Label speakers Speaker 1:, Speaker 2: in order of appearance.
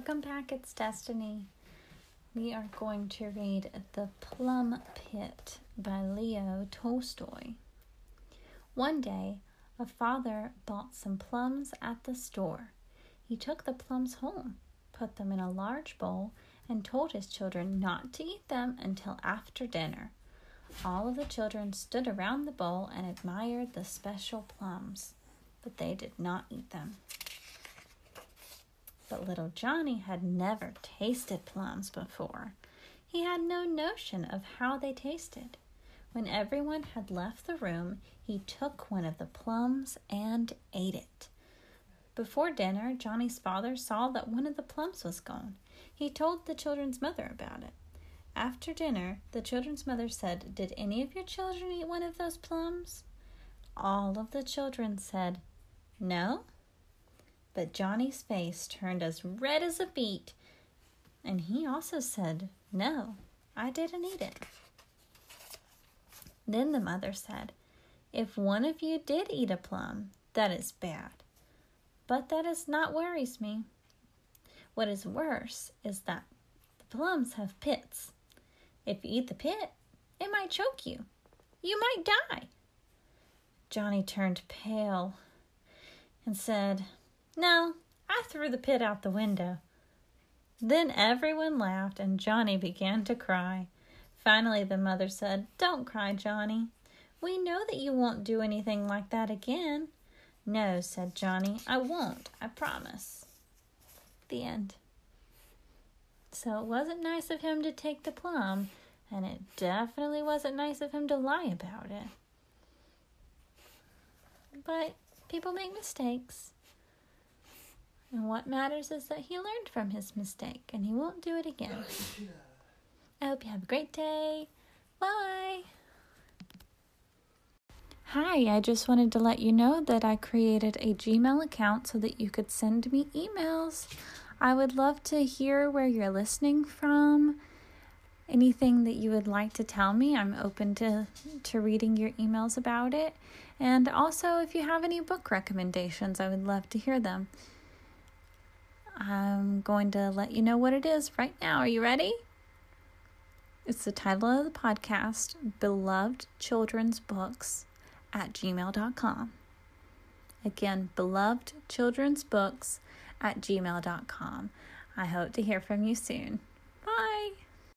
Speaker 1: Welcome back, it's Destiny. We are going to read The Plum Pit by Leo Tolstoy. One day, a father bought some plums at the store. He took the plums home, put them in a large bowl, and told his children not to eat them until after dinner. All of the children stood around the bowl and admired the special plums, but they did not eat them. But little Johnny had never tasted plums before. He had no notion of how they tasted. When everyone had left the room, he took one of the plums and ate it. Before dinner, Johnny's father saw that one of the plums was gone. He told the children's mother about it. After dinner, the children's mother said, Did any of your children eat one of those plums? All of the children said, No. But Johnny's face turned as red as a beet, and he also said, No, I didn't eat it. Then the mother said, If one of you did eat a plum, that is bad. But that is not worries me. What is worse is that the plums have pits. If you eat the pit, it might choke you. You might die. Johnny turned pale and said, no, I threw the pit out the window. Then everyone laughed and Johnny began to cry. Finally, the mother said, Don't cry, Johnny. We know that you won't do anything like that again. No, said Johnny, I won't, I promise. The end. So it wasn't nice of him to take the plum, and it definitely wasn't nice of him to lie about it. But people make mistakes. And what matters is that he learned from his mistake and he won't do it again. I hope you have a great day. Bye. Hi, I just wanted to let you know that I created a Gmail account so that you could send me emails. I would love to hear where you're listening from. Anything that you would like to tell me, I'm open to, to reading your emails about it. And also, if you have any book recommendations, I would love to hear them. I'm going to let you know what it is right now. Are you ready? It's the title of the podcast Beloved Children's Books at gmail.com. Again, beloved children's books at gmail.com. I hope to hear from you soon.